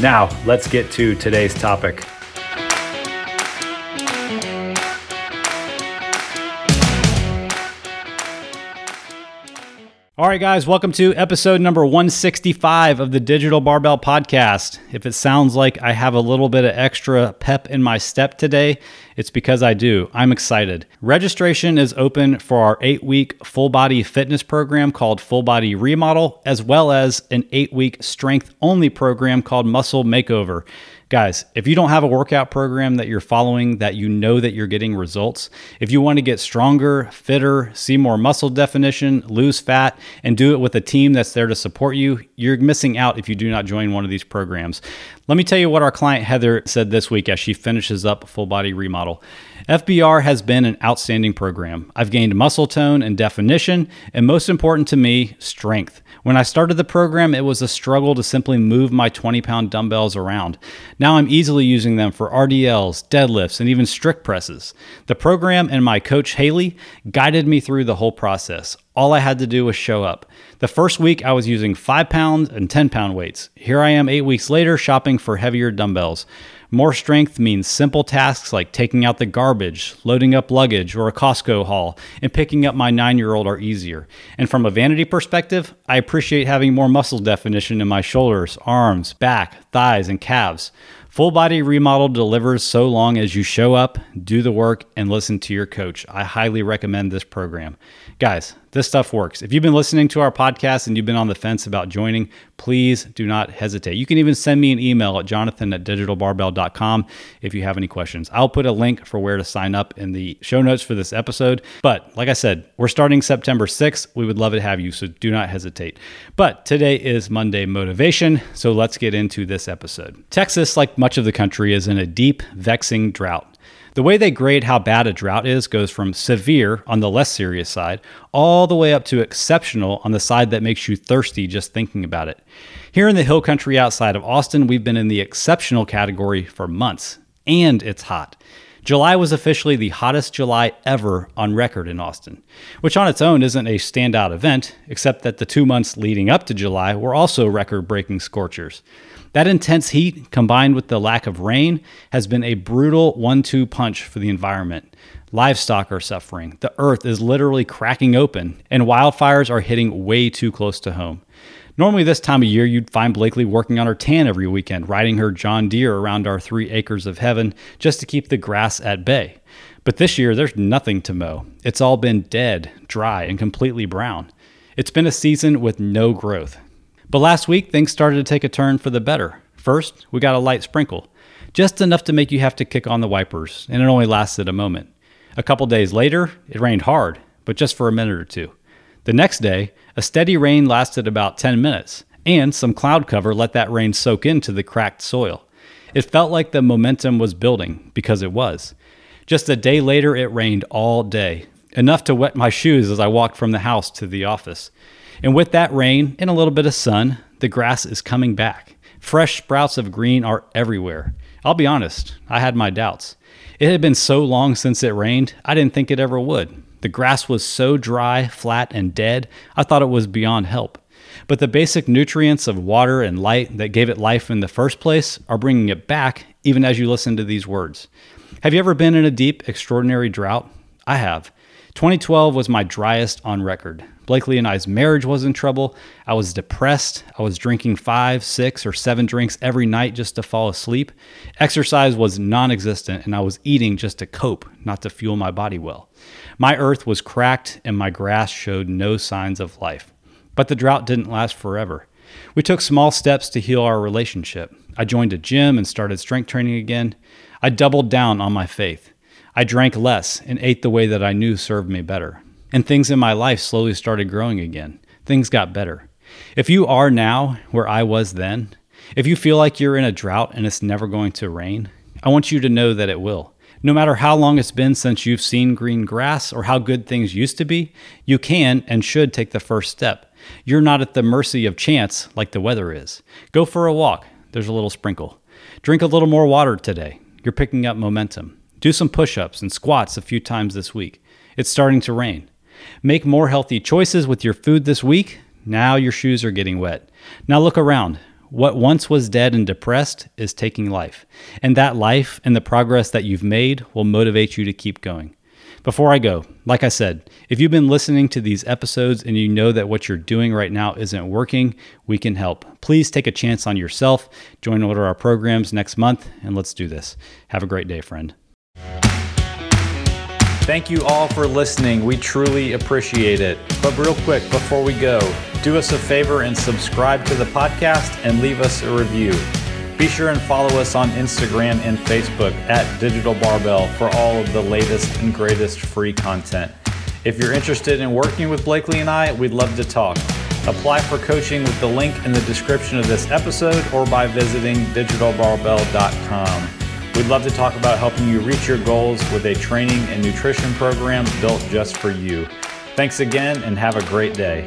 Now, let's get to today's topic. All right, guys, welcome to episode number 165 of the Digital Barbell Podcast. If it sounds like I have a little bit of extra pep in my step today, it's because I do. I'm excited. Registration is open for our eight week full body fitness program called Full Body Remodel, as well as an eight week strength only program called Muscle Makeover. Guys, if you don't have a workout program that you're following that you know that you're getting results, if you want to get stronger, fitter, see more muscle definition, lose fat, and do it with a team that's there to support you, you're missing out if you do not join one of these programs. Let me tell you what our client Heather said this week as she finishes up full body remodel. FBR has been an outstanding program. I've gained muscle tone and definition, and most important to me, strength. When I started the program, it was a struggle to simply move my 20 pound dumbbells around. Now I'm easily using them for RDLs, deadlifts, and even strict presses. The program and my coach Haley guided me through the whole process. All I had to do was show up. The first week, I was using 5 pound and 10 pound weights. Here I am eight weeks later shopping for heavier dumbbells. More strength means simple tasks like taking out the garbage, loading up luggage or a Costco haul, and picking up my nine year old are easier. And from a vanity perspective, I appreciate having more muscle definition in my shoulders, arms, back, thighs, and calves. Full body remodel delivers so long as you show up, do the work, and listen to your coach. I highly recommend this program. Guys, this stuff works. If you've been listening to our podcast and you've been on the fence about joining, please do not hesitate. You can even send me an email at jonathan at digitalbarbell.com if you have any questions. I'll put a link for where to sign up in the show notes for this episode. But like I said, we're starting September 6th. We would love to have you, so do not hesitate. But today is Monday Motivation, so let's get into this episode. Texas, like much of the country, is in a deep, vexing drought. The way they grade how bad a drought is goes from severe on the less serious side all the way up to exceptional on the side that makes you thirsty just thinking about it. Here in the hill country outside of Austin, we've been in the exceptional category for months, and it's hot. July was officially the hottest July ever on record in Austin, which on its own isn't a standout event, except that the two months leading up to July were also record breaking scorchers. That intense heat, combined with the lack of rain, has been a brutal one two punch for the environment. Livestock are suffering, the earth is literally cracking open, and wildfires are hitting way too close to home. Normally, this time of year, you'd find Blakely working on her tan every weekend, riding her John Deere around our three acres of heaven just to keep the grass at bay. But this year, there's nothing to mow. It's all been dead, dry, and completely brown. It's been a season with no growth. But last week, things started to take a turn for the better. First, we got a light sprinkle, just enough to make you have to kick on the wipers, and it only lasted a moment. A couple days later, it rained hard, but just for a minute or two. The next day, a steady rain lasted about 10 minutes, and some cloud cover let that rain soak into the cracked soil. It felt like the momentum was building, because it was. Just a day later, it rained all day, enough to wet my shoes as I walked from the house to the office. And with that rain and a little bit of sun, the grass is coming back. Fresh sprouts of green are everywhere. I'll be honest, I had my doubts. It had been so long since it rained, I didn't think it ever would. The grass was so dry, flat, and dead, I thought it was beyond help. But the basic nutrients of water and light that gave it life in the first place are bringing it back, even as you listen to these words. Have you ever been in a deep, extraordinary drought? I have. 2012 was my driest on record. Blakely and I's marriage was in trouble. I was depressed. I was drinking five, six, or seven drinks every night just to fall asleep. Exercise was non existent, and I was eating just to cope, not to fuel my body well. My earth was cracked, and my grass showed no signs of life. But the drought didn't last forever. We took small steps to heal our relationship. I joined a gym and started strength training again. I doubled down on my faith. I drank less and ate the way that I knew served me better and things in my life slowly started growing again. Things got better. If you are now where I was then, if you feel like you're in a drought and it's never going to rain, I want you to know that it will. No matter how long it's been since you've seen green grass or how good things used to be, you can and should take the first step. You're not at the mercy of chance like the weather is. Go for a walk. There's a little sprinkle. Drink a little more water today. You're picking up momentum. Do some push ups and squats a few times this week. It's starting to rain. Make more healthy choices with your food this week. Now your shoes are getting wet. Now look around. What once was dead and depressed is taking life. And that life and the progress that you've made will motivate you to keep going. Before I go, like I said, if you've been listening to these episodes and you know that what you're doing right now isn't working, we can help. Please take a chance on yourself. Join one of our programs next month, and let's do this. Have a great day, friend. Thank you all for listening. We truly appreciate it. But, real quick, before we go, do us a favor and subscribe to the podcast and leave us a review. Be sure and follow us on Instagram and Facebook at Digital Barbell for all of the latest and greatest free content. If you're interested in working with Blakely and I, we'd love to talk. Apply for coaching with the link in the description of this episode or by visiting digitalbarbell.com. We'd love to talk about helping you reach your goals with a training and nutrition program built just for you. Thanks again and have a great day.